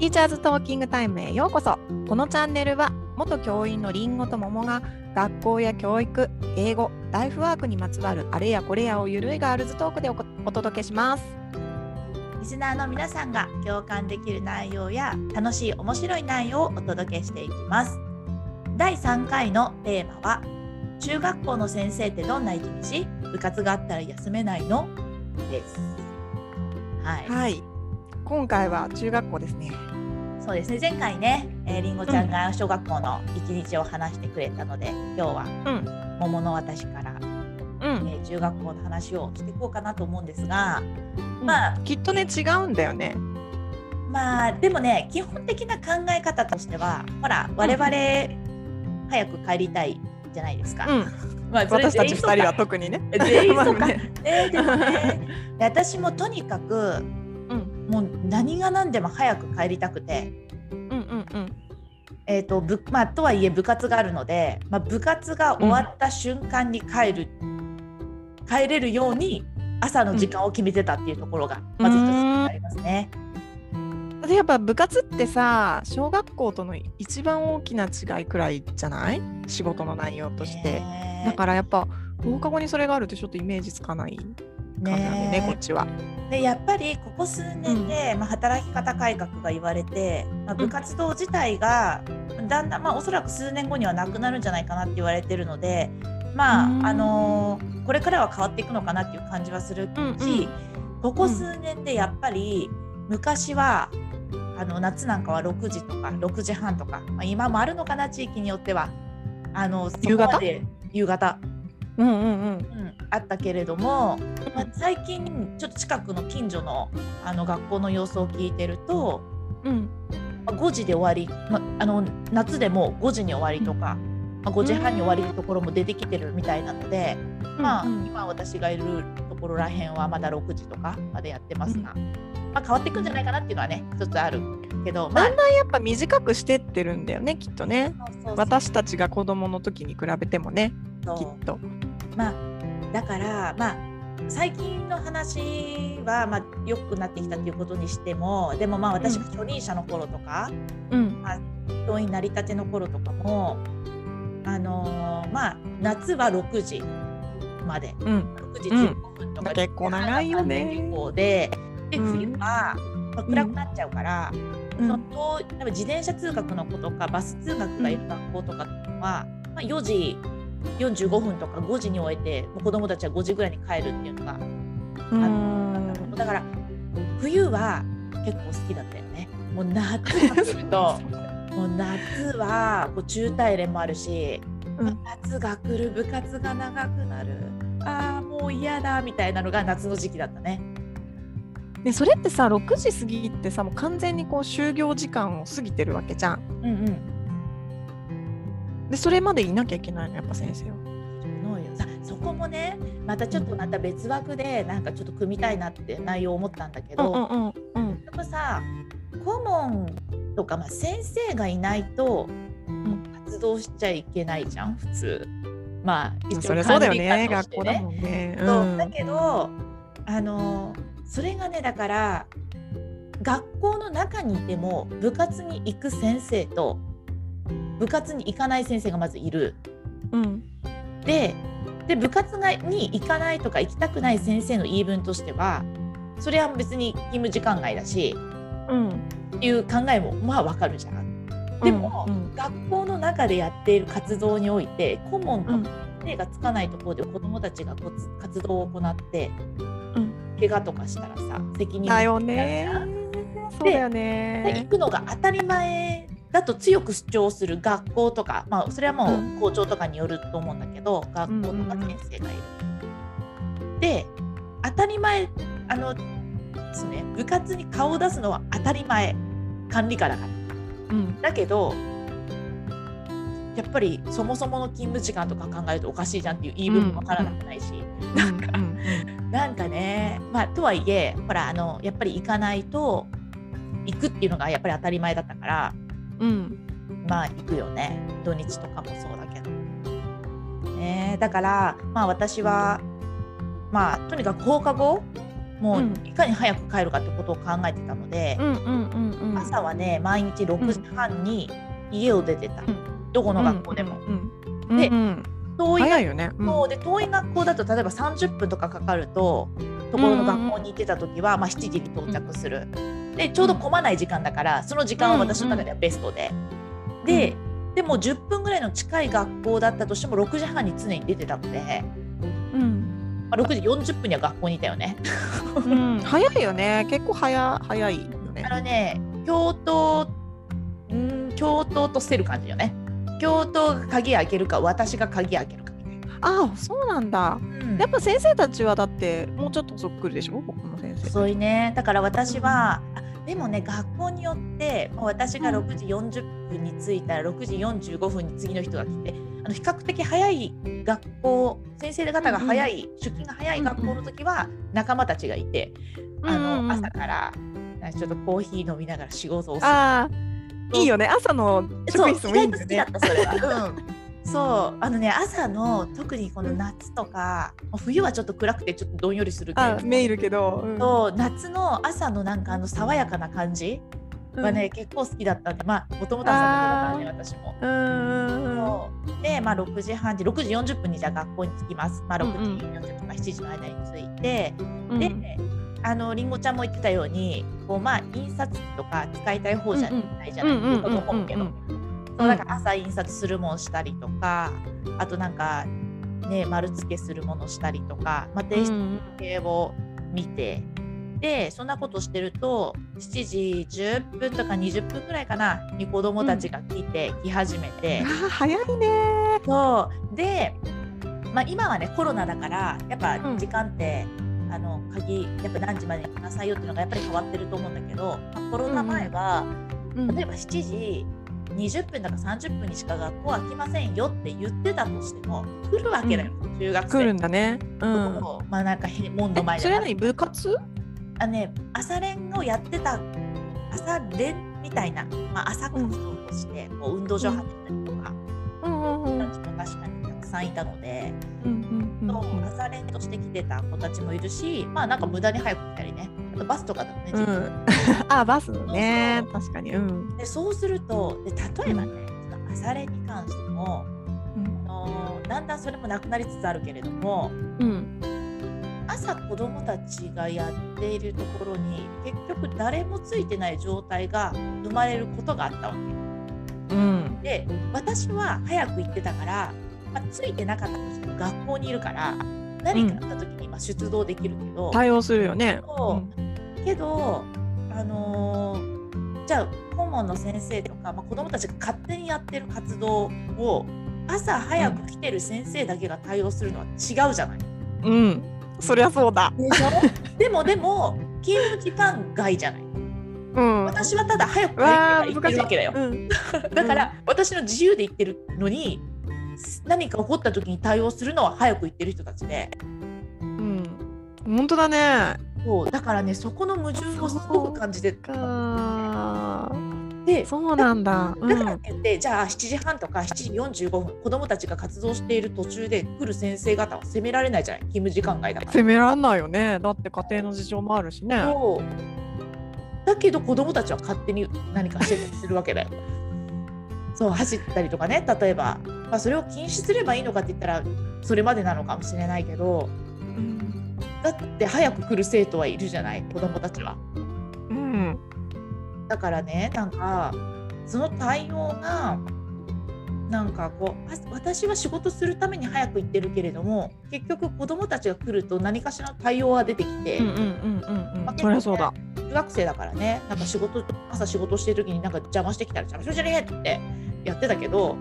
ティーチャーズトーキングタイムへようこそ。このチャンネルは元教員のりんごと桃が学校や教育、英語、ライフワークにまつわるあれやこれやをゆるいガールズトークでおお届けします。リスナーの皆さんが共感できる内容や楽しい面白い内容をお届けしていきます。第3回のテーマは中学校の先生ってどんな一日？部活があったら休めないの？です。はい、はい今回は中学校ですね。そうですね。前回ね、えー、りんごちゃんが小学校の一日を話してくれたので、今日はうん。桃の私から、うん、えー中学校の話をしていこうかなと思うんですがまあきっとね違うんだよね。まあでもね基本的な考え方としてはほら我々、早く帰りたいじゃないですか。うん。まあ私たち二人は特にね。全員そうか。まあね。ねでもねで私もとにかくうんもう何が何でも早く帰りたくて。うんうんうんえーとぶまあ、とはいえ部活があるので、まあ、部活が終わった瞬間に帰る、帰れるように朝の時間を決めてたっていうところがまず一つありますね。でやっぱ部活ってさ小学校との一番大きな違いくらいじゃない？仕事の内容として、ねだからやっぱ放課後にそれがあるとちょっとイメージつかない感じなんでねねこっちは。でやっぱりここ数年で、まあ、働き方改革が言われて、まあ、部活動自体がだんだん、まあ、おそらく数年後にはなくなるんじゃないかなって言われてるので、まあうん。あのーこれからは変わっていくのかなっていう感じはする。し、うんうん。ここ数年でやっぱり昔はあの夏なんかは6時とか6時半とか、まあ、今もあるのかな地域によっては。あの夕方？夕方うんうんうん。うん、あったけれども、まあ、最近ちょっと近くの近所のあの学校の様子を聞いてるとうん。まあ5時で終わり、まあ、あの夏でも5時に終わりとか、まあ、5時半に終わりのところも出てきてるみたいなので、まあ、今私がいるところらへんはまだ6時とかまでやってますが、まあ、変わっていくんじゃないかなっていうのはね一つあるけど、まあだんだんやっぱ短くしてってるんだよねきっとね。私たちが子供の時に比べてもねきっと。まあ、だから、まあ、最近の話は、まあ、良くなってきたということにしてもでもまあ私が初任者の頃とか、うん。教員なりたての頃とかも、あのーまあ、夏は6時まで。うん。6時うん15分とか、結構長いよね。結構ででうん。冬は、まあ、暗くなっちゃうから、うん。その多分自転車通学の子とかバス通学がいる学校とかは、まあ、4時45分とか5時に終えてもう子どもたちは5時ぐらいに帰るっていうのがうんだから冬は結構好きだったよね。もう夏が来ると もう夏はこう中大連もあるし、うん夏が来る部活が長くなるああもう嫌だみたいなのが夏の時期だったね。でそれってさ6時過ぎってさもう完全にこう就業時間を過ぎてるわけじゃん。うんうんでそれまでいなきゃいけないのやっぱ先生は。のよさそこもねまたちょっとまた別枠でなんかちょっと組みたいなって内容を思ったんだけど、うんうんうんでもさ顧問とか、まあ、先生がいないとん活動しちゃいけないじゃん普通。まあうん。一応それそうだよね学校だもんね。そうだけどあのそれがねだから学校の中にいても部活に行く先生と部活に行かない先生がまずいる。うんでで部活がに行かないとか行きたくない先生の言い分としてはそれは別に勤務時間外だしうんっていう考えもまあわかるじゃん。でも、うん学校の中でやっている活動において顧問とうん手がつかないところで子どもたちが活動を行って、うん怪我とかしたらさ責任だよね。そうだよでね行。くのが当たり前だと強く主張する学校とか、まあ、それはもうん。う校長とかによると思うんだけど、学校とか先生がいる。で当たり前あのですね部活に顔を出すのは当たり前管理課だから。うん。だけどやっぱりそもそもの勤務時間とか考えるとおかしいじゃんっていう言い分もわからなくないし、なんかうん。なんかねまあとはいえほらあのやっぱり行かないと行くっていうのがやっぱり当たり前だったからうんまあ行くよね土日とかもそうだけど。ね、だからまあ私はまあとにかく放課後もうんういかに早く帰るかってことを考えてたので、うんうんうんうん。朝はね毎日6時半に家を出てた、んどこの学校でも。うんうん。でうんうん遠い学早いよね。うん校で遠い学校だと例えば30分とかかかるとところの学校に行ってた時は、まあ、7時に到着する。でちょうど混まない時間だからその時間は私の中ではベストで。で、でも10分ぐらいの近い学校だったとしても6時半に常に出てたので、うん。まあ、6時40分には学校にいたよね。うん。早いよね。結構早早いよねあ。のね教頭ん教頭としてる感じよね。教頭が鍵開けるか私が鍵開けるか。ああ、そうなんだ。うんやっぱ先生たちはだってもうちょっとそっくりでしょ？僕の先生。遅いねだから私はあでもね学校によって私が6時40分に着いたら6時45分に次の人が来てあの比較的早い学校先生方が早い、出勤が早い学校の時は仲間たちがいて、あうんうんうんの朝からあちょっとコーヒー飲みながら仕事をする。ああ、いいよね。朝の職員室もいいん意外だよねと好きだっ。たそれは。うんそう。あのね朝の特にこの夏とか、冬はちょっと暗くてちょっとどんよりするけあどメールけど。うん。そう。夏の朝のなんかあの爽やかな感じはね、結構好きだったんでまあもともと朝だからね私も。うんでまあ6時半時6時40分にじゃあ学校に着きます。まあ6うんうん。時40分か7時の間に着いて、うん。であのりんごちゃんも言ってたようにこうまあ印刷機とか使いたい方じゃないじゃないうんうん。うんうんと思うけどうん。そうなんか朝印刷するもんしたりとかあとなんかね丸付けするものしたりとか、まあ、提出うん。系を見て、でそんなことしてると7時10分とか20分ぐらいかなに子供たちが来て、来始めて。早いね。そう。で、まあ、今はねコロナだからやっぱうん。時間って、あの鍵やっぱ何時までに来なさいよっていうのがやっぱり変わってると思うんだけど、まあコロナ前は、うん。例えば7時20分とか30分にしか学校開きませんよって言ってたとしても来るわけだよ、中学生来るんだね。うん。まあなんかへ門の前でそれは何部活？あね朝練をやってた朝練みたいな、まあ、朝活動として、こう運動場入ったりとか、うんうんうん子たちも確かにたくさんいたので、うんうんそううん。朝練として来てた子たちもいるしまあなんか無駄に早く来たりね。あとバスとかだとね、うん。あバスね。確かに。うん。でそうするとで例えばね、その朝練に関しても、うん。あのだんだんそれもなくなりつつあるけれどもうん。朝子どもたちがやっているところに結局誰もついてない状態が生まれることがあったわけ。うん。で私は早く行ってたから、まあ、ついてなかったとしても学校にいるから何かあった時にまあ出動できるけど、対応するよね。けど、あのーじゃあ顧問の先生とか、まあ、子どもたちが勝手にやってる活動を朝早く来てる先生だけが対応するのは違うじゃない。うん。うんそりゃそうだ。でしょ？でもでも勤務時間外じゃない。うん。私はただ早く帰れわばあ行ってるわけだよ。うん。だから私の自由で行ってるのに何か起こった時に対応するのは早く行ってる人たちでうん。本当だね。そうだからねそこの矛盾をすごく感じてたかでそうなんだ。うだからっん。て言って、じゃあ7時半とか7時45分子どもたちが活動している途中で来る先生方は責められないじゃない？勤務時間外だから。責めらんないよね。だって家庭の事情もあるしね。そうだけど子どもたちは勝手に何かしてたりするわけだよ。そう走ったりとかね例えば、まあ、それを禁止すればいいのかって言ったらそれまでなのかもしれないけどうん。だって早く来る生徒はいるじゃない子どもたちは。うん。だからねなんかその対応がなんかこうあ私は仕事するために早く行ってるけれども結局子どもたちが来ると何かしらの対応が出てきて、うんうんうんうんうんまあ。そりゃそうだ。中学生だからねなんか仕事朝仕事してる時になんか邪魔してきたら邪魔しろじゃねえってやってたけど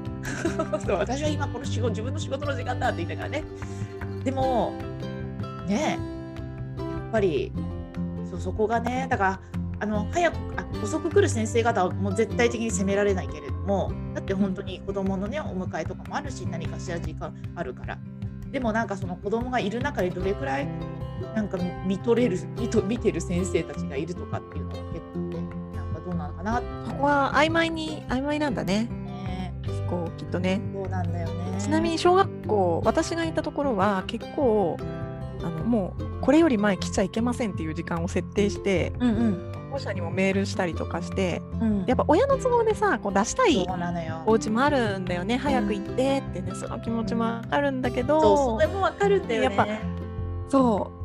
そう 私は今この仕事自分の仕事の時間だって言いながらね。でもねやっぱりそうそこがねだからあの早くあ遅く来る先生方はもう絶対的に責められないけれどもだって本当に子どものねお迎えとかもあるし何かしら時間あるから。でもなんかその子供がいる中でどれくらいなんか見とれる見と見てる先生たちがいるとかっていうのは結構ねなんかどうなのかなそこは曖昧に曖昧なんだね。ねそこきっとね。そうなんだよね。ちなみに小学校私がいたところは結構あのもうこれより前来ちゃいけませんっていう時間を設定してうんうん。保護者にもメールしたりとかしてうん。やっぱ親の都合でさこう出したいそうなのよ。お家もあるんだよね早く行ってってねその気持ちもあるんだけどそうそれもわかるんだよね。やっぱそう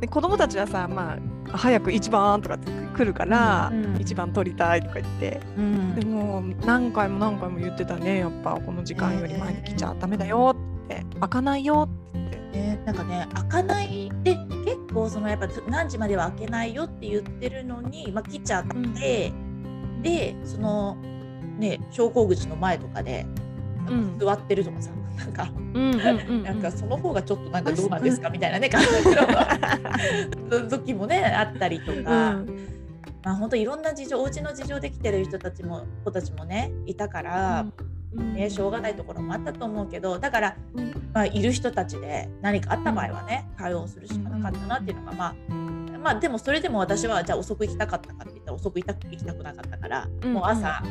で子供たちはさまあ早く一番とかって来るから、うん一番取りたいとか言って。うん。でも何回も何回も言ってたねやっぱこの時間より前に来ちゃダメだよって。開かないよって言って。ね、なんかね開かないで結構そのやっぱ何時までは開けないよって言ってるのに、まあ、来ちゃって、でそのね昇降口の前とかでうん。座ってるとかさ、なんかうんうんうんなんかその方がちょっとなんかどうなんですかみたいなね感じの時もねあったりとか、まあ本当いろんな事情お家の事情で来てる人たちも子たちもねいたから、ね、しょうがないところもあったと思うけどだから、うんまあ、いる人たちで何かあった場合はね対応するしかなかったなっていうのがまあまあでもそれでも私はじゃあ遅く行きたかったかって言ったら遅く行きた行きたくなかったから、うんもう朝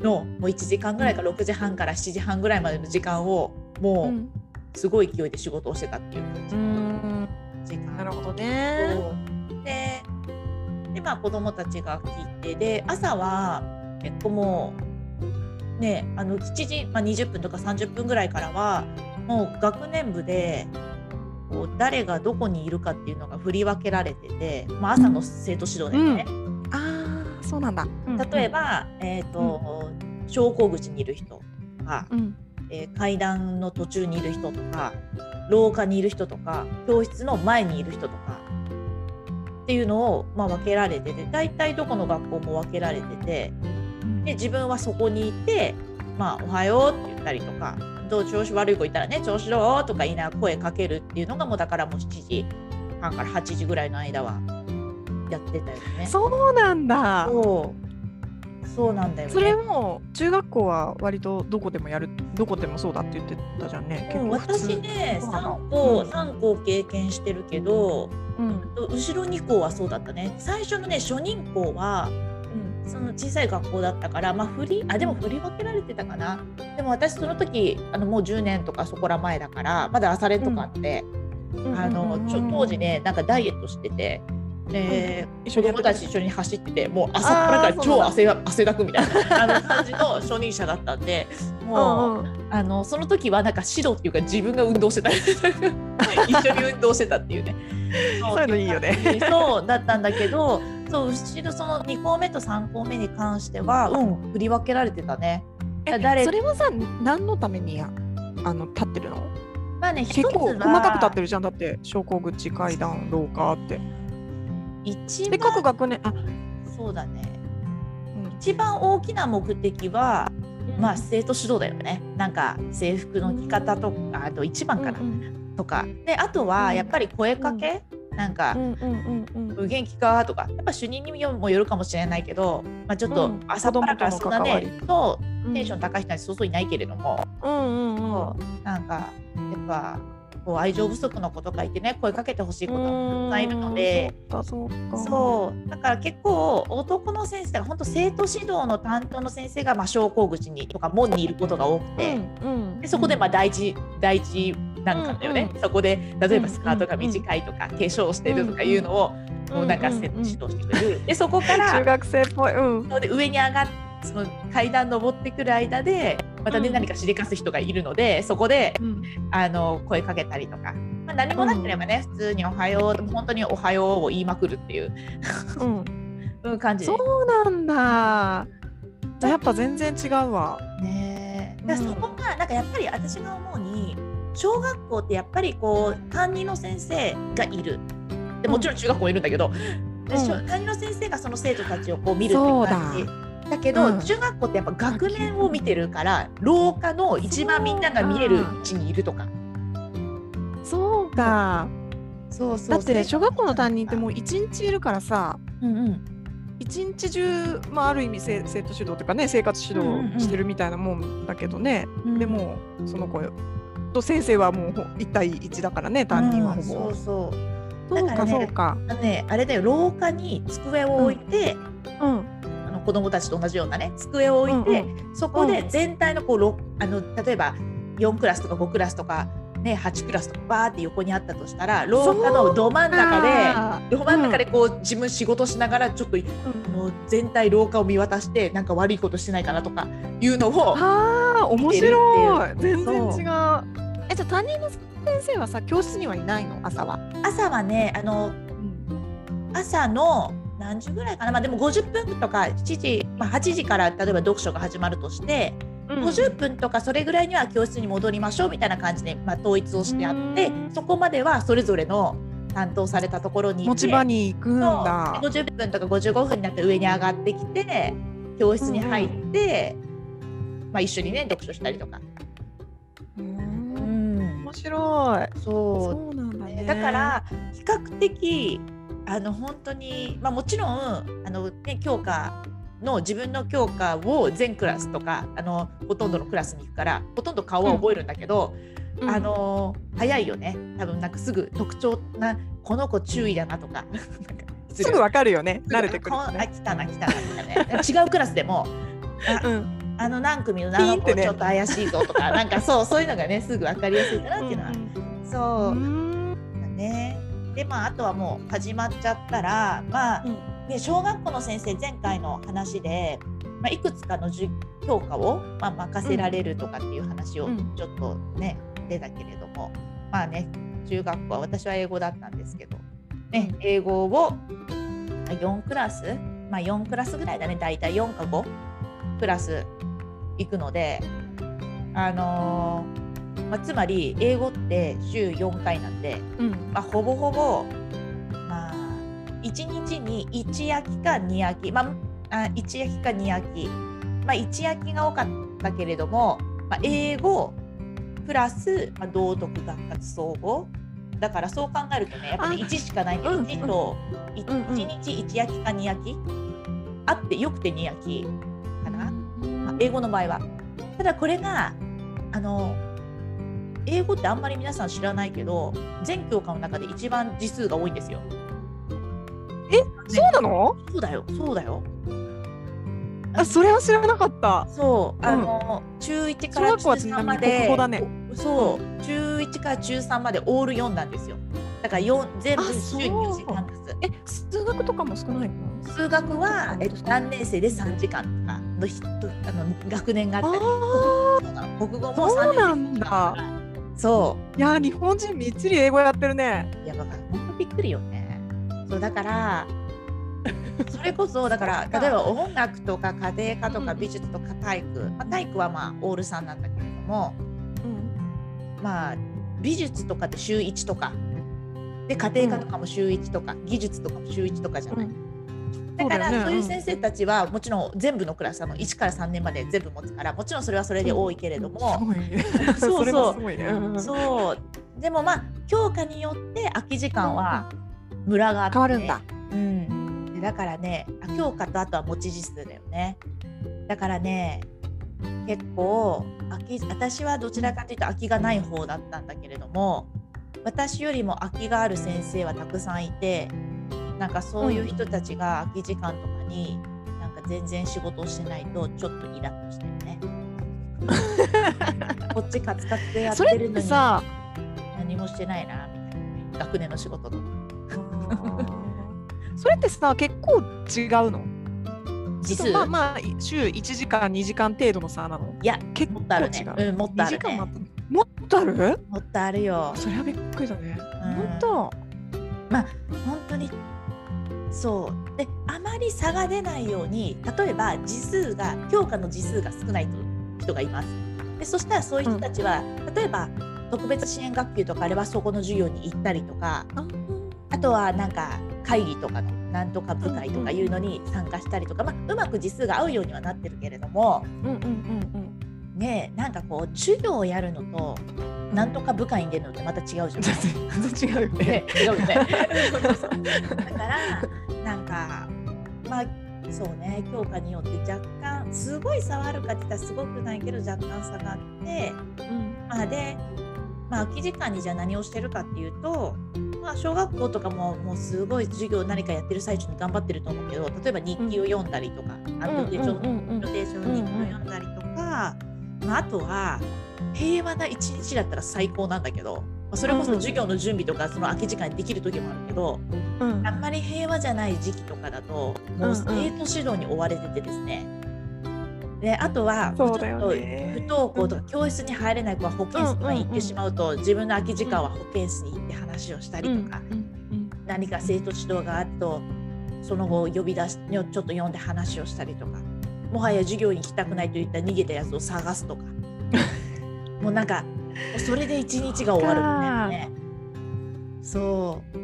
のもう1時間ぐらいか6時半から7時半ぐらいまでの時間をもうんうすごい勢いで仕事をしてたっていう感じ。うのん。時間なるほどね。ででまあ子供たちが来てで朝は結構もうねあの7時、まあ、20分とか30分ぐらいからはもう学年部でこう誰がどこにいるかっていうのが振り分けられてて、まあ、朝の生徒指導だよね。ああそうなんだ。例え、ば、えーと昇降口にいる人とか、うんえー階段の途中にいる人とか廊下にいる人とか教室の前にいる人とかっていうのを、まあ、分けられてて大体どこの学校も分けられててで自分はそこにいて「まあ、おはよう」って言ったりとか「どう調子悪い子いたらね調子どう?」とか言いながら声かけるっていうのがもうだからもう7時半から8時ぐらいの間はやってたよね。そうなんだ。そうそうなんだよね。それも中学校は割とどこでもやるどこでもそうだって言ってたじゃんね。うん、結構私ねそうなの3校うん。三校経験してるけどうん。後ろ2校はそうだったね。最初のね初任校はその小さい学校だったからまあ振りあでも振り分けられてたかな。でも私その時あのもう10年とかそこら前だからまだ朝練とかあって、うん。あのちょ当時ねなんかダイエットしてて。で一緒に子供たち一緒に走っててもう朝っぱらから超汗が汗だくみたいなあの感じの初任者だったんでもう、あのその時はなんか指導っていうか自分が運動してた一緒に運動してたっていうね そういうのいいよね。そうだったんだけどそう後ろその2校目と3校目に関してはうん振り分けられてたね。え誰？それはさ何のためにやあの立ってるの？まあね結構は細かく立ってるじゃんだって昇降口階段廊下って。一で各番学年あ、そうだね。うん。一番大きな目的はまあ生徒指導だよね。なんか制服の着方とかあと一番かな、うんとか。であとはうん。やっぱり声かけ、なんかうんうんうんうん。元気かとかやっぱ主任にもよるかもしれないけど、まあ、ちょっとうん。朝っぱらからそんなねそううん。テンション高い人はそうそういないけれども、うんうんうん。なんかやっぱこう愛情不足の子とかいてね声かけてほしい子とかたくさんいるので。うんそう。だから結構男の先生が本当生徒指導の担当の先生がまあ昇降口にとか門にいることが多くて、でそこでまあ第一第一なんかだよね、うんそこで例えばスカートが短いとか、化粧してるとかいうのを、もうなんか指導してくれる、でそこか中ら学生っぽい。うん。で上に上がっその階段登ってくる間でまたね、うん。何かしでかす人がいるのでそこでうん。あの声かけたりとか、まあ、何もなければね、普通に「おはよう」でも本当に「おはよう」を言いまくるっていう。うん。うん感じで。そうなんだ。じゃあやっぱ全然違うわ。ねえ。そこがなんかやっぱり私が思うに小学校ってやっぱりこう担任の先生がいる。でもちろん中学校もいるんだけど、担任の先生がその生徒たちをこう見るっていう感じだけど、うん。中学校ってやっぱ学年を見てるから廊下の一番みんなが見える位置にいるとか。そうか。そうそう。だって小学校の担任ってもう一日いるからさうんうん。一日中、まあ、ある意味生生徒指導というかね生活指導してるみたいなもんだけどね、うん。でもその子と先生はもうほ1対1だからね担任はほぼ、うんそうそう。そうかだからねそうか。あのねあれだよ廊下に机を置いて、うん。あの子供たちと同じようなね机を置いて、うんそこで全体のこうろあの例えば4クラスとか5クラスとかね、8クラスとかバーって横にあったとしたら廊下のど真ん中でど真ん中でこう、自分仕事しながらちょっと、あの全体廊下を見渡してなんか悪いことしてないかなとかいうのをあ面白い。全然違う。えじゃあ担任の先生はさ教室にはいないの？朝は？朝はねあの、朝の何時ぐらいかな、まあ、でも50分とか7時、まあ、8時から例えば読書が始まるとして50分とかそれぐらいには教室に戻りましょうみたいな感じで、まあ、統一をしてあってそこまではそれぞれの担当されたところに持ち場に行くんだ。50分とか55分になって上に上がってきて教室に入って、まあ、一緒にね読書したりとか。面白い。そうなんだ、ね、だから比較的あの本当に、まあ、もちろんあの、ね、教科の自分の教科を全クラスとかあのほとんどのクラスに行くからほとんど顔は覚えるんだけど、うん、あの早いよね。多分なんかすぐ特徴なこの子注意だなとか。すぐわかるよね。慣れてくる、ね、あ来たな来たなとかね。違うクラスでもあ,、うん、あの何組の何子ちょっと怪しいぞとか、ね、なんかそうそういうのがねすぐ分かりやすいかなっていうのは、うんうん、そう。だねでまああとはもう始まっちゃったらまあ、うん。で小学校の先生前回の話で、まあ、いくつかの教科を、まあ、任せられるとかっていう話をちょっとね、うん、出たけれどもまあね中学校は私は英語だったんですけど、ね、英語を4クラス、まあ、4クラスぐらいだね大体4か5クラス行くのであのー、まあ、つまり英語って週4回なんで、うん、まあ、ほぼほぼ1日に1焼きか2焼き、まあ、1焼きか2焼き、まあ、1焼きが多かったけれども、まあ、英語プラス、まあ、道徳学活総合だからそう考えるとねやっぱり1しかないけど1と 1, 1日1焼きか2焼き。あってよくて2焼きかな、まあ、英語の場合は。ただこれがあの英語ってあんまり皆さん知らないけど全教科の中で一番字数が多いんですよ。え、そうなの？そうだよ、そうだよ。あ、それは知らなかった。そう、あの、うん、中1から中3まで、ね、そう、中1から中3までオール読んだんですよ。だから四全部週に4時間です。え、数学とかも少ないの？数学は、えっと、何年生で3時間とかのひあの学年があったり、国語も3年生だ。そう。いや、日本人みっちり英語やってるね。いや、だから本当びっくりよね。そうだから それこそだから例えば音楽とか家庭科とか美術とか体育、まあ、体育はまあオール3なんだけれども、うん、まあ美術とかって週1とかで家庭科とかも週1とか、うん、技術とかも週1とかじゃない。うんだからそういう先生たちはもちろん全部のクラスあの1から3年まで全部持つからもちろんそれはそれで多いけれども、そうそう。そうでもまあ教科によって空き時間はムラがあって変わるんだ、うん、だからねあ教科とあとは持ち時数だよね。だからね結構空き私はどちらかというと空きがない方だったんだけれども私よりも空きがある先生はたくさんいてなんかそういう人たちが空き時間とかに、うん、なんか全然仕事をしてないとちょっとイラッとしてるね。こっちカツカツでやってるのにさ何もしてないなみたいな。学年の仕事とか。それってさ結構違うの？時数まあまあ週1時間2時間程度の差なの？いや結構違う、ね、うん、もっとある、ね、もっとあるもっとあるよ。それはびっくりだね、うん、本当？まあ本当にそうであまり差が出ないように例えば時数が教科の時数が少ない人がいますでそしたらそういう人たちは、うん、例えば特別支援学級とかあればそこの授業に行ったりとか、あとはなんか会議とかのなんとか部会とかいうのに参加したりとか、まあ、うまく字数が合うようにはなってるけれども、うんうんうんうん、ねなんかこう授業をやるのとなんとか部会に出るのってまた違うじゃん。違うよね。違うよね。だからなんかまあそうね教科によって若干すごい差はあるかって言ったらすごくないけど若干差があって、うん、まあでまあ空き時間にじゃあ何をしてるかっていうとまあ、小学校とかももうすごい授業何かやってる最中に頑張ってると思うけど例えば日記を読んだりとか、うん、あとでちょっとロテーションの日記を読んだりとか、まあ、あとは平和な一日だったら最高なんだけど、まあそれこそ授業の準備とかその空き時間にできる時もあるけど、うん。あんまり平和じゃない時期とかだともう生徒指導に追われててですね。であとはちょっとね不登校とか教室に入れない子は保健室とかに行ってしまうと、自分の空き時間は保健室に行って話をしたりとか、うん何か生徒指導があるとその後呼び出しちょっと読んで話をしたりとかもはや授業に行きたくないといった逃げたやつを探すとか。もうなんかそれで一日が終わるみたいなね。そう。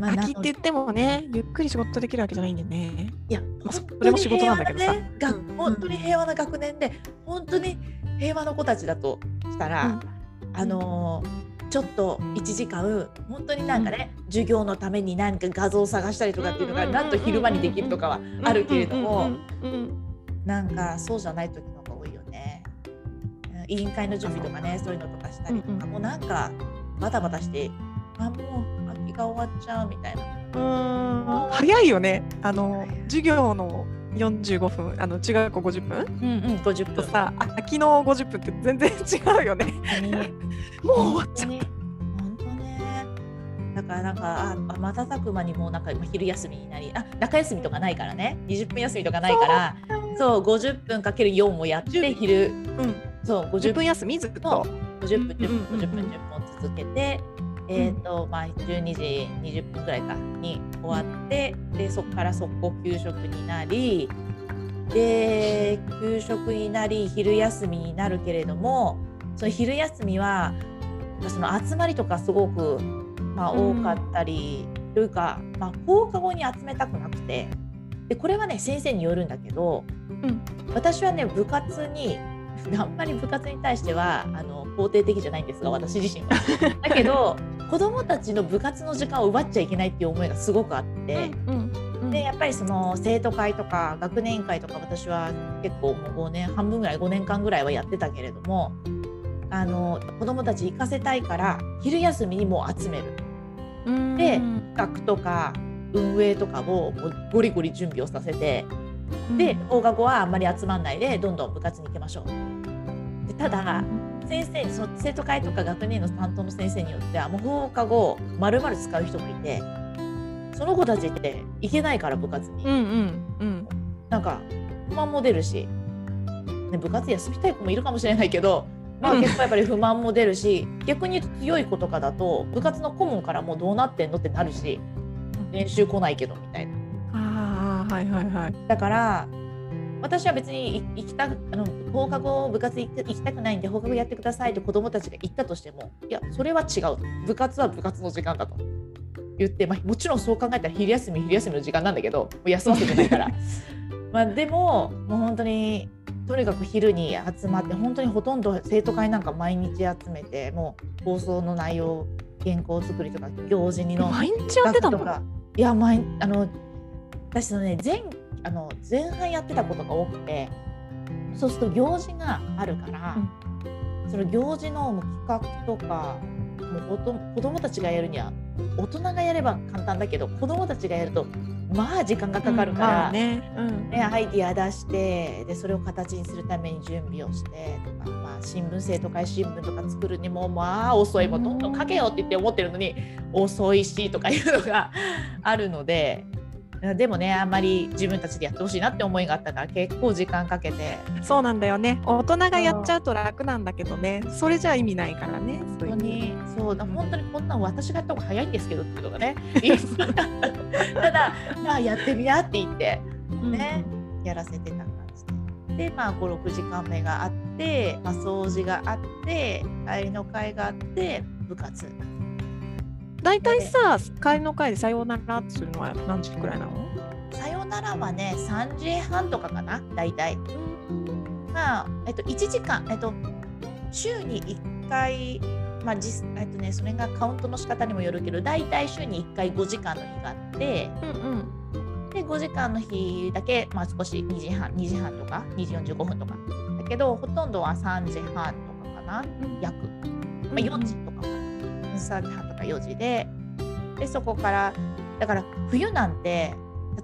ま空きって言ってもね、ゆっくり仕事できるわけじゃないんでね。いや、まあそ本れも仕事なんだけどさねう本当に平和な学年で、本当に平和の子たちだとしたら、うんあのーちょっと1時間本当になんかね、授業のために何か画像を探したりとかっていうのが、うんなんと昼間にできるとかはあるけれども、うんうんなんかそうじゃない時。うん委員会の準備とかねそういうのとかしたりとか、うんうんもうなんかバタバタしてあもう秋が終わっちゃうみたいな。うんうん早いよね。あの授業の45分、あの中学校50分うんうん50分。とさ、秋の50分って全然違うよね。もう終わっちゃう。本当ね。だからなんかああ瞬く間にもうなんか今昼休みになりあ中休みとかないからね20分休みとかないからそう50分かける4をやって昼うん、そう10 50分。休みずっそと。50分10分うんうんうん50分10分続けて、えっ、とまあ12時20分ぐらいかに終わってでそこから速攻給食になりで給食になり昼休みになるけれどもその昼休みはその集まりとかすごく、まあ、多かったり、というか、まあ、放課後に集めたくなくて。でこれはね先生によるんだけど、うん。私はね部活にあんまり部活に対してはあの肯定的じゃないんですが私自身は。だけど 子どもたちの部活の時間を奪っちゃいけないっていう思いがすごくあって。うんうんでやっぱりその生徒会とか学年委員会とか私は結構もう5年半分ぐらい5年間ぐらいはやってたけれどもあの子どもたち行かせたいから昼休みにもう集めるうんで企画とか運営とかをもうゴリゴリ準備をさせてで放課後はあんまり集まんないでどんどん部活に行きましょう。でただ先生その生徒会とか学年の担当の先生によってはもう放課後丸々使う人もいてその子たちって行けないから部活に。うんうんうん。なんか不満も出るし、ね、部活休みたい子もいるかもしれないけど、まあ、うん。結構やっぱり不満も出るし、逆に言うと強い子とかだと部活の顧問からもうどうなってんのってなるし練習来ないけどみたいな。はいはいはい。だから私は別にい行きたくあの放課後部活行きたくないんで放課後やってくださいと子どもたちが言ったとしてもいやそれは違う部活は部活の時間だと。言って、まあ、もちろんそう考えたら昼休み昼休みの時間なんだけどもう休ませてないから。まあでももう本当にとにかく昼に集まって本当にほとんど生徒会なんか毎日集めてもう放送の内容原稿作りとか行事にの毎日やってたの？いや前あの私のね前あの前半やってたことが多くてそうすると行事があるから、その行事の企画とかもう子ど子供たちがやるには大人がやれば簡単だけど子供たちがやるとまあ時間がかかるから、まあね。うんね、アイディア出してでそれを形にするために準備をしてとか、まあ、新聞生とか新聞とか作るにもまあ遅いもうどんどん書けよって言って思ってるのに遅いしとかいうのがあるのででもねあんまり自分たちでやってほしいなって思いがあったから結構時間かけてそうなんだよね。大人がやっちゃうと楽なんだけどね。それじゃ意味ないからね。本当にそうだ本当にこんなん私がやった方が早いんですけどっていうのがね ただまあやってみなって言ってねやらせてた感じで。で、まあ、5、6時間目があって、まあ、掃除があって、帰りの会があって、部活。大体さ、帰りの会でさようならってするのは何時くらいなの？さよならはね、3時半とかかな、大体。まあ、えっと、1時間、えっと、週に1回、まあ、実えっとね、それがカウントの仕方にもよるけど、大体週に1回5時間の日があって、うんうん。で5時間の日だけ、まあ、少し2時半2時半とか2時45分とかだけどほとんどは3時半とかかな約、まあ、4時とかかな3時半とか4時で。でそこからだから冬なんて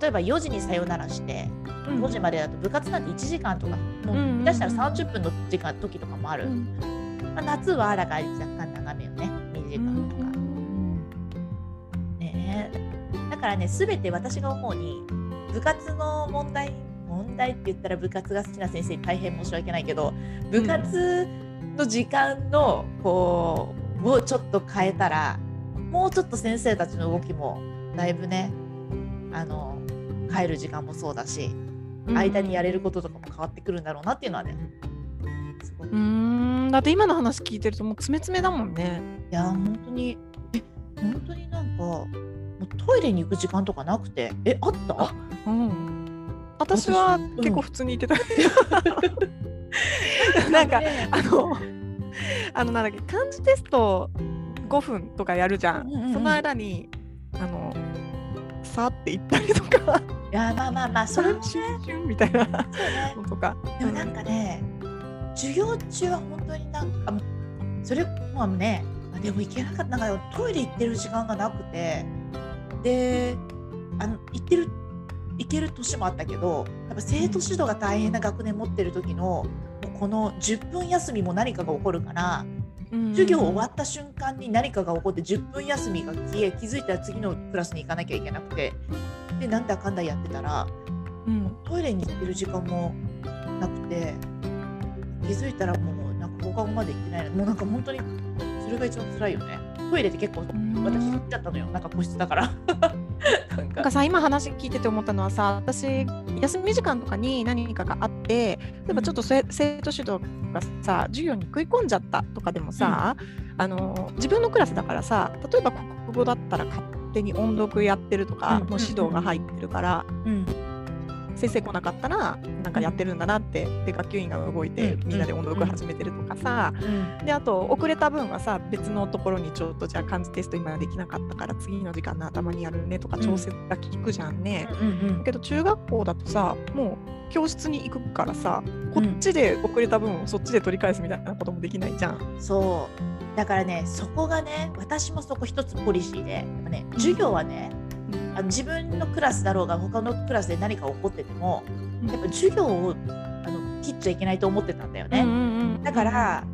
例えば4時にさよならしてうん。5時までだと部活なんて1時間とかもう出したら30分の時間時とかもある、うん。まあ、夏はだから若干長めよね2時間とか。ねえ。だからね全て私が思うに部活の問題問題って言ったら部活が好きな先生に大変申し訳ないけど部活の時間のこうをちょっと変えたらもうちょっと先生たちの動きもだいぶねあの帰る時間もそうだし間にやれることとかも変わってくるんだろうなっていうのはねすごく。うーん。だって今の話聞いてるともう詰め詰めだもんね。いや本当に。え本当になんかもうトイレに行く時間とかなくて？えあった？うん、私は結構普通にいてた。なんかね。あの あのなんだっけ漢字テスト5分とかやるじゃん。うんうんうんその間にあのさーって行ったりとか、いやまあまあまあそれもね。みたいな。とか。でもなんかね、授業中は本当になんか、それもね、あでも行けなかった、なんかトイレ行ってる時間がなくて、で、あの行ってる、行ける年もあったけど、やっぱ生徒指導が大変な学年持ってる時の、この10分休みも何かが起こるから、授業終わった瞬間に何かが起こって10分休みが消え気づいたら次のクラスに行かなきゃいけなくてでなんだかんだやってたらうん。トイレに行ってる時間もなくて気づいたらもうなんか放課後まで行ってない。のもうなんか本当にそれが一番辛いよね。トイレって結構ん。私行っちゃったのよ。なんか個室だから なんか。さ今話聞いてて思ったのはさ私休み時間とかに何かがあって例えばちょっとせ生徒指導がさ授業に食い込んじゃったとかでもさ、あの自分のクラスだからさ例えば国語だったら勝手に音読やってるとか、うん。もう指導が入ってるから、うん先生来なかったらなんかやってるんだなってで学級委員が動いてうん。みんなで音読始めてるとかさ、うん。であと遅れた分はさ別のところにちょっとじゃあ漢字テスト今できなかったから次の時間の頭にやるねとか調整が効くじゃんね。けど中学校だとさもう教室に行くからさこっちで遅れた分をそっちで取り返すみたいなこともできないじゃん。うんそう。だからねそこがね私もそこ一つポリシーでね授業はね、あの自分のクラスだろうが他のクラスで何か起こっててもやっぱ授業をあの切っちゃいけないと思ってたんだよね。だから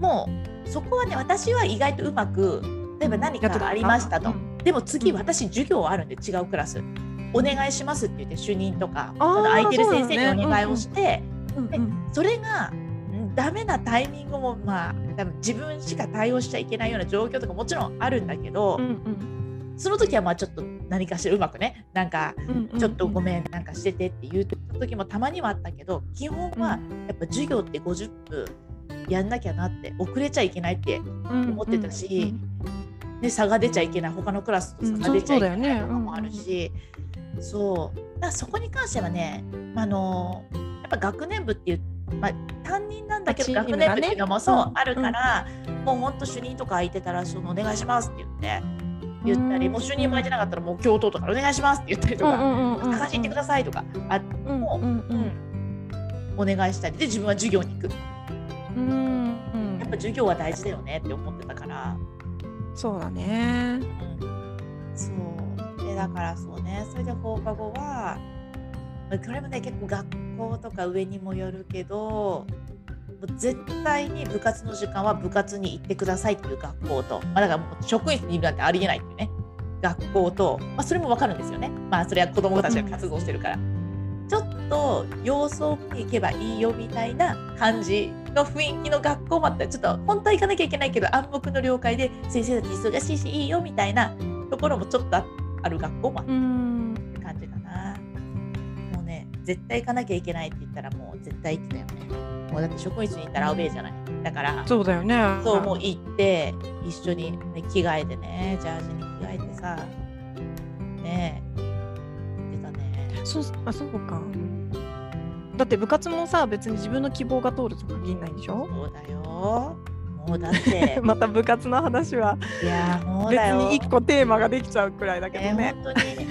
もうそこはね私は意外とうまく例えば何かがありましたと、うん。でも次うん。私授業あるんで違うクラス。お願いしますって言って主任とか空いてる先生にお願いをしてでうんうん。それがんダメなタイミングもまあ多分自分しか対応しちゃいけないような状況とかもちろんあるんだけど、うんその時はまあちょっと何かしらうまくねなんかちょっとごめんなんかしててって言う時もたまにはあったけど基本はやっぱ授業って50分やんなきゃなって遅れちゃいけないって思ってたしで差が出ちゃいけない他のクラスと差が出ちゃいけないとかもあるし、そう。だからそこに関してはね、まああのやっぱ学年部っていう、まあ、担任なんだけど、学年部っていうのもそう、うん。あるから、もうほんと主任とか空いてたらそのお願いしますって言って言ったり、もう主任も空いてなかったらもう教頭とかお願いしますって言ったりとか、探しに行ってくださいとかあ、うんもううんうん。お願いしたりで自分は授業に行く。うんうん。やっぱ授業は大事だよねって思ってたから。そうだね。そう。でだからそうね。それで放課後はまあこれもね結構学校とか上にもよるけどもう絶対に部活の時間は部活に行ってくださいっていう学校と、まあ、だからもう職員室にいるなんてありえないっていうね学校と、まあ、それも分かるんですよねまあそれは子どもたちが活動してるから、ちょっと様子を見に行けばいいよみたいな感じの雰囲気の学校もあったらちょっと本当は行かなきゃいけないけど暗黙の了解で先生たち忙しいしいいよみたいなところもちょっとあある学校もあっうんた感じかな。もうね絶対行かなきゃいけないって言ったらもう絶対行ってたよね。もうだって職員室に行ったらアウェーじゃない。だからそうだよね。そうもう行って一緒に、ね、着替えてねジャージに着替えてさねえ行ってたね。そうあそうか。だって部活もさ別に自分の希望が通ると限らないんでしょ？そうだよ。もうだって また部活の話はいやもう別だよ。に一個テーマができちゃうくらいだけどえね。本当に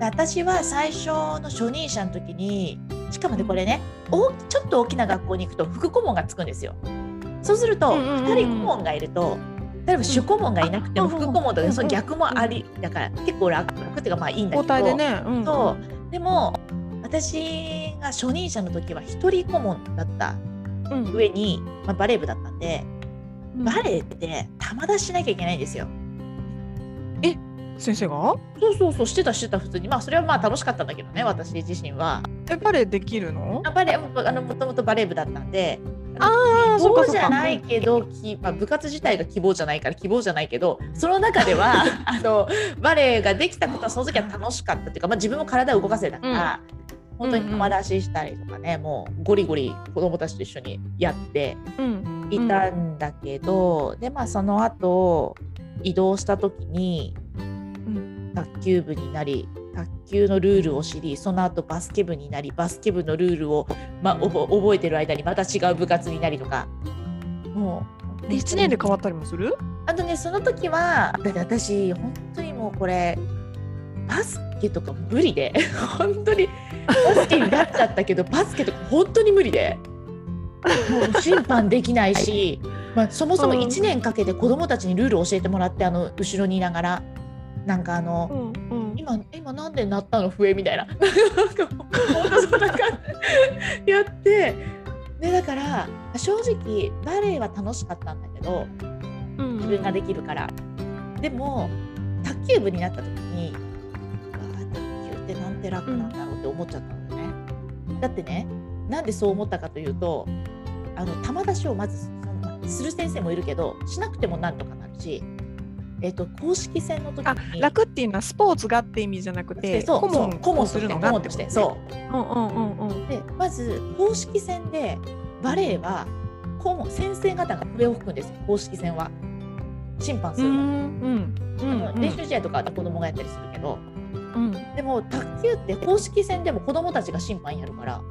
私は最初の初任者の時にしかもねこれねおちょっと大きな学校に行くと副顧問がつくんですよ。そうするとうんうんうんうん。2人顧問がいると例えば主顧問がいなくてもうん。副顧問とかその逆もありだから結構楽楽っていうかまあいいんだけど。交代でね。うん、そう。でも私が初任者の時は1人顧問だったうん。上に、まあ、バレー部だったんでうん。バレエって玉出ししなきゃいけないんですよ。先生が？そうそうそうしてたしてた普通に。まあそれはまあ楽しかったんだけどね私自身は。えバレエできるの？あバレエあのもともとバレー部だったんで。ああ希望じゃないけど、きまあ、部活自体が希望じゃないから希望じゃないけどその中では あのバレエができたことはその時は楽しかったっていうか、まあ、自分も体を動かせたから、本当に友達したりとかね、もうゴリゴリ子供たちと一緒にやってうんいたんだけど、でまあその後移動した時にうん卓球部になり卓球のルールを知りその後バスケ部になりバスケ部のルールを、ま覚えてる間にまた違う部活になりとか。もうで1年で変わったりもする？あとねその時はだって私本当にもうこれバスケとか無理で 本当にバスケになっちゃったけどバスケとか本当に無理で。もう審判できないし、まあ、そもそもうん。1年かけて子どもたちにルールを教えてもらってあの後ろにいながらなんかあの。んうん。今今なんでなったの笛みたいな。本当そんな感じやってでだから正直バレエは楽しかったんだけどうん自分ができるから。でも卓球部になった時にあー卓球ってなんて楽なんだろうって思っちゃったんだよね、だってねなんでそう思ったかというとあの球出しをまずする先生もいるけどしなくてもなんとかなるしえっと公式戦の時あに楽っていうのはスポーツがって意味じゃなくてそう顧問そう顧問をするのが顧問としてそう。うんうんうんうん。でまず公式戦でバレエは顧問先生方が笛を吹くんですよ公式戦は。審判するの,、うんうん。練習試合とかは子供がやったりするけど。うん。でも卓球って公式戦でも子供たちが審判やるから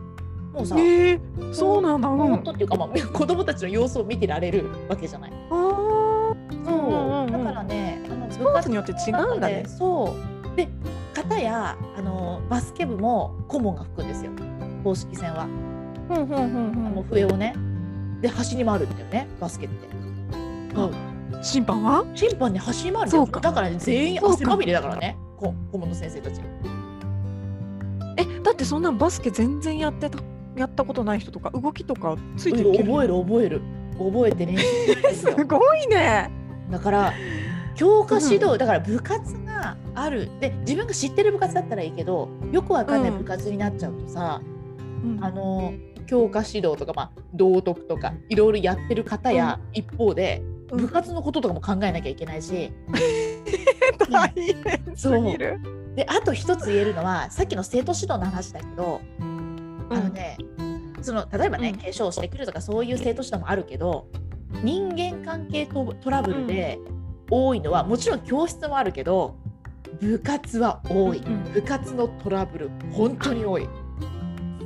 もうさ、えー、そうなんだ。うん。本当っていうか、まあ、子供たちの様子を見てられるわけじゃない。あーそう。うんうんうん。だからねあのスポーツによって違うんだね。でそう。で片やあのバスケ部も顧問が吹くんですよ。公式戦は。うんうんうんあうん。の笛をね。で走り回るんだよねバスケって。そう審判は？審判ね走り回るか。だからね全員汗まみれだからねこ顧問の先生たち。えだってそんなんバスケ全然やってたやったことない人とか動きとかついてる覚える覚える覚えて練習す すごいね。だから強化指導、だから部活がある。で自分が知ってる部活だったらいいけどよくわかんない部活になっちゃうとさ、うん。あの強化指導とか、まあ、道徳とかいろいろやってる方や、一方でうん。部活のこととかも考えなきゃいけないし、大変すぎる。であと一つ言えるのはさっきの生徒指導の話だけど、あのねその例えばね、うん。化粧してくるとかそういう生徒指導もあるけど人間関係トトラブルで多いのは、もちろん教室もあるけど部活は多い、うんうん。部活のトラブル本当に多い。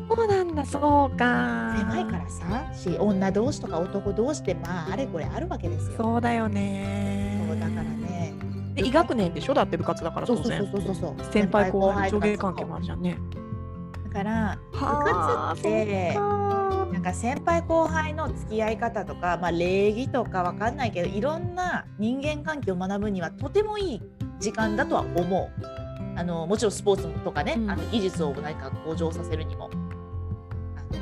そうなんだそうか。狭いからさし女同士とか男同士でまああれこれあるわけですよ。そうだよね。そうだからね。で医学年でしょ？だって部活だから当そうそうそう然そうそう。先輩後輩上下関係もあるじゃんね。だから部はあ活ってそなんか先輩後輩の付き合い方とか、まあ、礼儀とかわかんないけどいろんな人間関係を学ぶにはとてもいい時間だとは思う。あのもちろんスポーツとかね、うんあの技術を何か向上させるにも。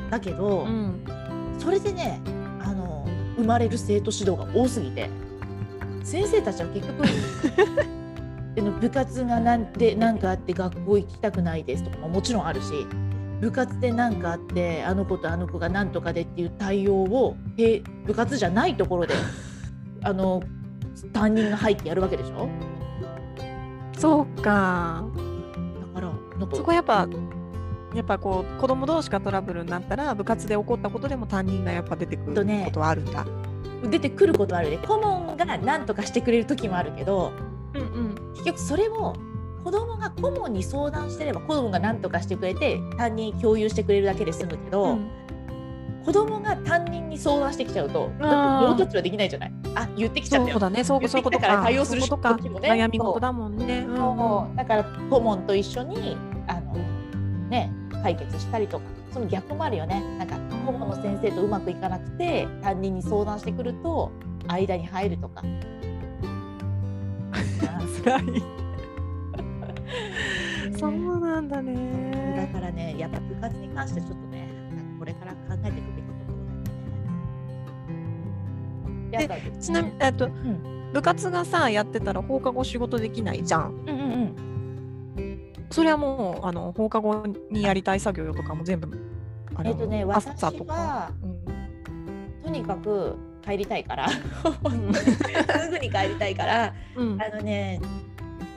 だけど、うんそれでねあの生まれる生徒指導が多すぎて先生たちは結局 部活がなんで何かあって学校行きたくないですとかももちろんあるし部活で何かあってあの子とあの子が何とかでっていう対応をへ部活じゃないところで あの担任が入ってやるわけでしょ？そうか。だからそこやっぱやっぱこう子供同士がトラブルになったら部活で起こったことでも担任がやっぱ出てくることはあるんだ。出てくることはあるね。顧問が何とかしてくれる時もあるけどうんうん。結局それを子供が顧問に相談してれば顧問が何とかしてくれて担任に共有してくれるだけで済むけど、子供が担任に相談してきちゃうとあー。ノータッチはできないじゃない？あ言ってきちゃったよ。そうだね、そういうことか。らか。対応する時もね悩み事だもんね。う。んだから顧問と一緒にあのね解決したりとか。その逆もあるよね。なんか顧問の先生とうまくいかなくて担任に相談してくると間に入るとか。辛い。そうなんだだね。からねやっぱ部活に関してちょっとねこれから考えていくべきところだよね。でちなみに、えっと、ん。部活がさやってたら放課後仕事できないじゃん。うんうん。うんそれはもうあの放課後にやりたい作業とかも全部あのえっとね朝私とか。はうんとにかく帰りたいから。ん。すぐに帰りたいから。うん。あのね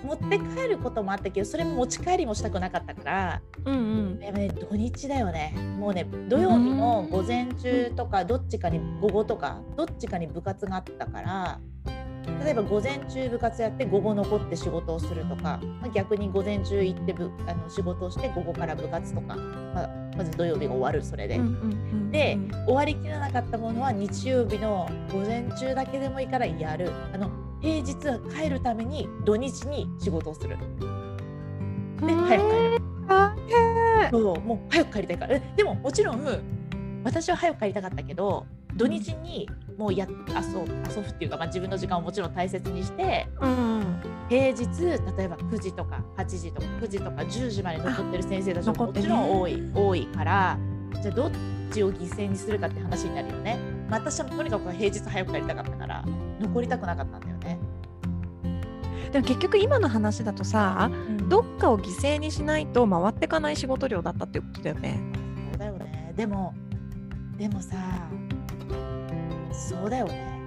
持って帰ることもあったけどそれも持ち帰りもしたくなかったからうんうん。ね土日だよね。もうね土曜日の午前中とかどっちかに午後とかどっちかに部活があったから例えば午前中部活やって午後残って仕事をするとか、まあ、逆に午前中行って部あの仕事をして午後から部活とか、まあ、まず土曜日が終わるそれで。うんうんうん。で終わりきらなかったものは日曜日の午前中だけでもいいからやる。あの平日帰るために土日に仕事をする。で早く帰る。そうもう早く帰りたいから。えでももちろん私は早く帰りたかったけど土日にもうや遊ぶ遊ぶっていうか、まあ、自分の時間をもちろん大切にしてうん。平日例えば9時とか8時とか9時とか10時まで残ってる先生たちももちろん多い多いからじゃあどっちを犠牲にするかって話になるよね。まあ私はとにかく平日早く帰りたかったから残りたくなかったんだよね。でも結局今の話だとさどどっかを犠牲にしないと回ってかない仕事量だったってことだよね。そうだよね。でもでもさそうだよね。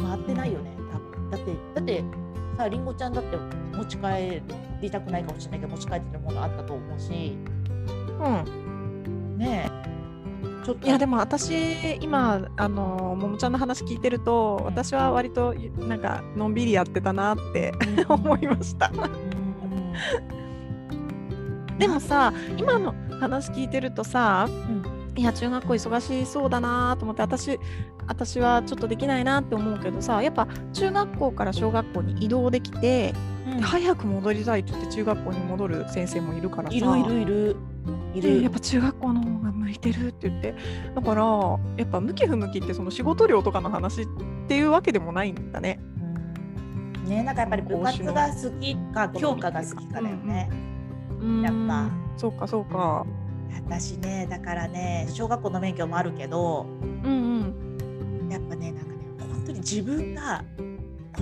回ってないよね。多分だってだってさりんごちゃんだって持ち帰りたくないかもしれないけど持ち帰ってるものあったと思うしうん、ねえちょっと。いやでも私今あのももちゃんの話聞いてるとうん。私は割となんかのんびりやってたなって思いました。うん。でもさ今の話聞いてるとさうん。いや中学校忙しそうだなと思って私私はちょっとできないなって思うけどさやっぱ中学校から小学校に移動できて、うん。早く戻りたいって言って中学校に戻る先生もいるからさ。いるいるいるいるでやっぱ中学校の方が向いてるって言ってだからやっぱ向き不向きってその仕事量とかの話っていうわけでもないんだね。うんねなんかやっぱり部活が好きか教科が好きかだよね。やっぱうんそうかそうか。私ねだからね小学校の免許もあるけどうんうん。やっぱねなんかね本当に自分が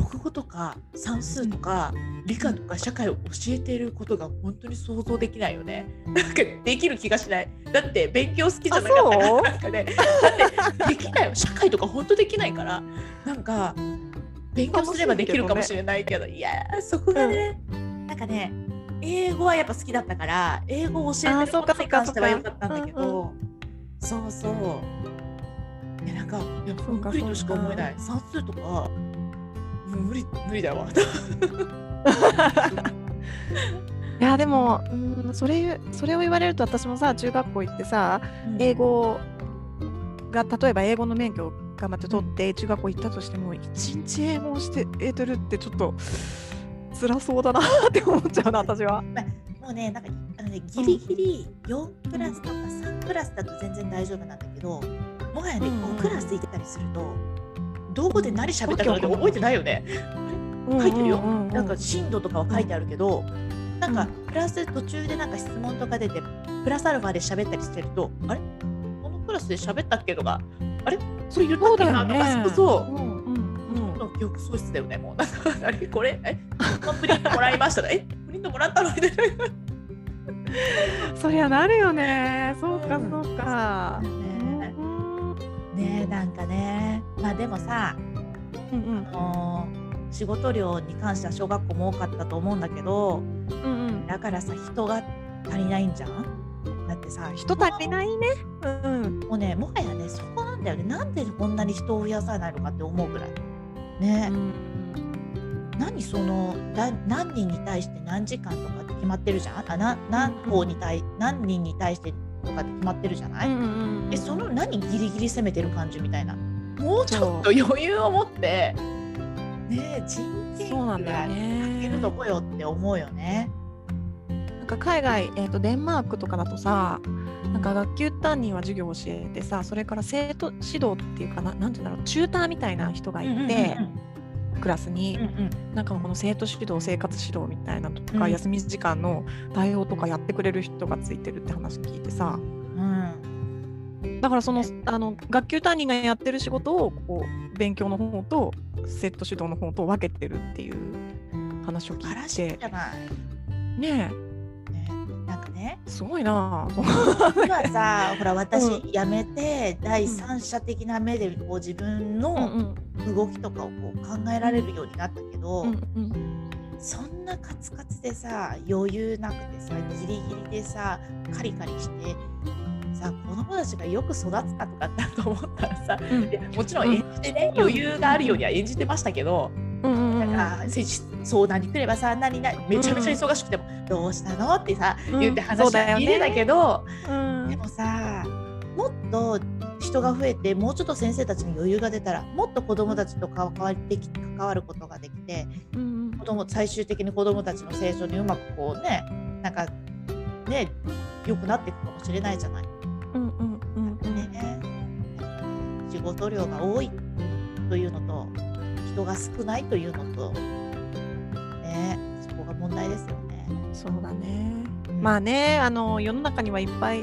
国語とか算数とか理科とか社会を教えていることが本当に想像できないよね。なんかできる気がしない。だって勉強好きじゃなかったからなんかねだってできないよ。社会とか本当できないから。なんか勉強すればできるかもしれないけどいやーそこがね、なんかね英語はやっぱ好きだったから英語を教えてることに関してはそうかったんだけどそうそういやなんかいやそうか無理としか思えない。算数とかもう無理無理だわ。いやでもうんそれそれを言われると私もさ中学校行ってさ英語が例えば英語の免許を頑張って取って中学校行ったとしても一日英語をしてえてるってちょっと辛そうだなって思っちゃうな私は。もうねなんかあのねギリギリ4クラスとか3クラスだと全然大丈夫なんだけどもはやねうん。うん5クラス行ってたりするとどこで何喋ったかなんて覚えてないよね。書いてるよ。なんか震度とかは書いてあるけど、なんかうん。プラス途中でなんか質問とか出てプラスアルファで喋ったりしてるとあれ？このクラスで喋ったっけとかあれ？それ言ったっけなとかそうそう。うんの記憶喪失だよねもう。なんかあれ？これ？え？プリントもらいました。え？プリントもらったの？みたいな。そりゃなるよね。そうかうん。そうか。ねなんかね。まあでもさ、うんあのー仕事量に関しては小学校も多かったと思うんだけどうんうん。だからさ人が足りないんじゃん？だってさ人足りないね。うんもうねもはやねそこなんだよね。なんでこんなに人を増やさないのかって思うぐらい。ね、何そのだ何人に対して何時間とかって決まってるじゃん？あな何校に対何人に対してとかって決まってるじゃない、うんうん。えその何ギリギリ攻めてる感じみたいな。もうちょっと余裕を持って。ねえ人件そうなん費がだよね。かけるとこよって思うよね。なんか海外、えー、とデンマークとかだとさなんか学級担任は授業を教えてさそれから生徒指導っていうかななんていうんだろうチューターみたいな人がいて、クラスに、うんうん。なんかこの生徒指導生活指導みたいなのとか、うん。休み時間の対応とかやってくれる人がついてるって話聞いてさ。うん。だからそのあの学級担任がやってる仕事をこう勉強の方とセット指導の方と分けてるっていう話を聞い。て。ねねなんかね。えすごいな。あ今さ ほら私う辞めて第三者的な目でこう自分うんのうん。動きとかをこう考えられるようになったけど、うんうん。そんなカツカツでさ余裕なくてさギリギリでさカリカリしてさ子供たちがよく育つかとかってと思ったらさうん。もちろん演じてね、余裕があるようには演じてましたけど、うんうんうんなん相談に来ればさ何々めちゃめちゃ忙しくても、どうしたのってさうん言って話そうだよね。は聞いてたけど、うん。でもさもっと人が増えてもうちょっと先生たちに余裕が出たらもっと子どもたちと関わってき関わることができてうん子供最終的に子どもたちの成長にうまくこうねなんかね良くなっていくかもしれないじゃない。うんうんうんうん。ね、仕事量が多いというのと人が少ないというのと、ね、そこが問題ですよね。そうだね。まあねあの世の中にはいっぱいい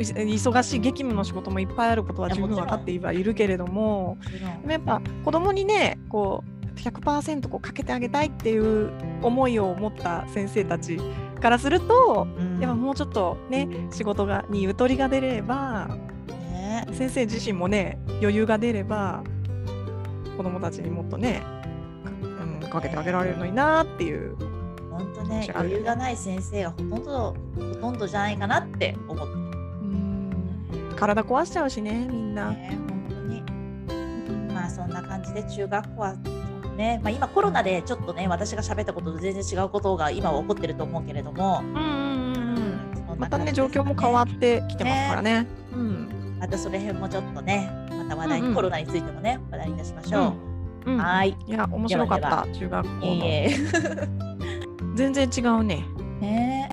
忙しい激務の仕事もいっぱいあることは十分分かってはいるけれどももやっぱ子供にねこう100%こうかけてあげたいっていう思いを持った先生たちからするとうん。やっぱもうちょっとね仕事がにゆとりが出ればね。先生自身もね余裕が出れば子供たちにもっとねか,、うん、かけてあげられるのになっていう本当ね余裕がない先生がほとんどほとんどじゃないかなって思って。うん。体壊しちゃうしねみんな。ね本当に。まあそんな感じで中学校はね、まあ、今コロナでちょっとね私が喋ったことと全然違うことが今は起こってると思うけれども、うんうんうんうん。そんまたね状況も変わってきてますからね。うん。またそれ辺もちょっとねまた話題に、うんうん。コロナについてもね話題に出しましょう。うん。はーい。いや面白かった中学校。のえ 全然違うね。ね。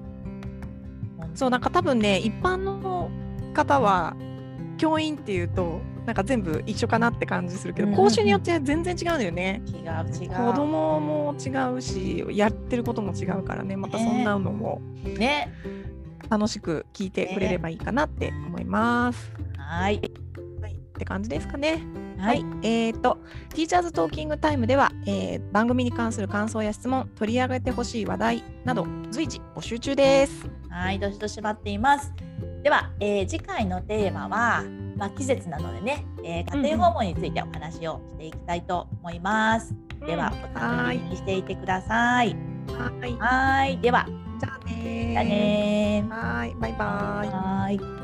そうなんか多分ね一般の方は教員っていうとなんか全部一緒かなって感じするけど、うんうんうん。講習によって全然違うんだよね。違う違う。子供も違うしやってることも違うからね。またそんなのもね。楽しく聞いてくれればいいかなって思います。はいはい、って感じですかね。ははいい、えっ、と、ティーチャーズトーキングタイムでは、えー番組に関する感想や質問、取り上げてほしい話題など随時募集中です。はいどしどし待っています。では、えー次回のテーマは、まあ、季節なのでね、えー家庭訪問についてお話をしていきたいと思います。では、お楽しみにしていてください。はい、はいでは、じゃあねーじゃあねー。はい、バイバイ。はい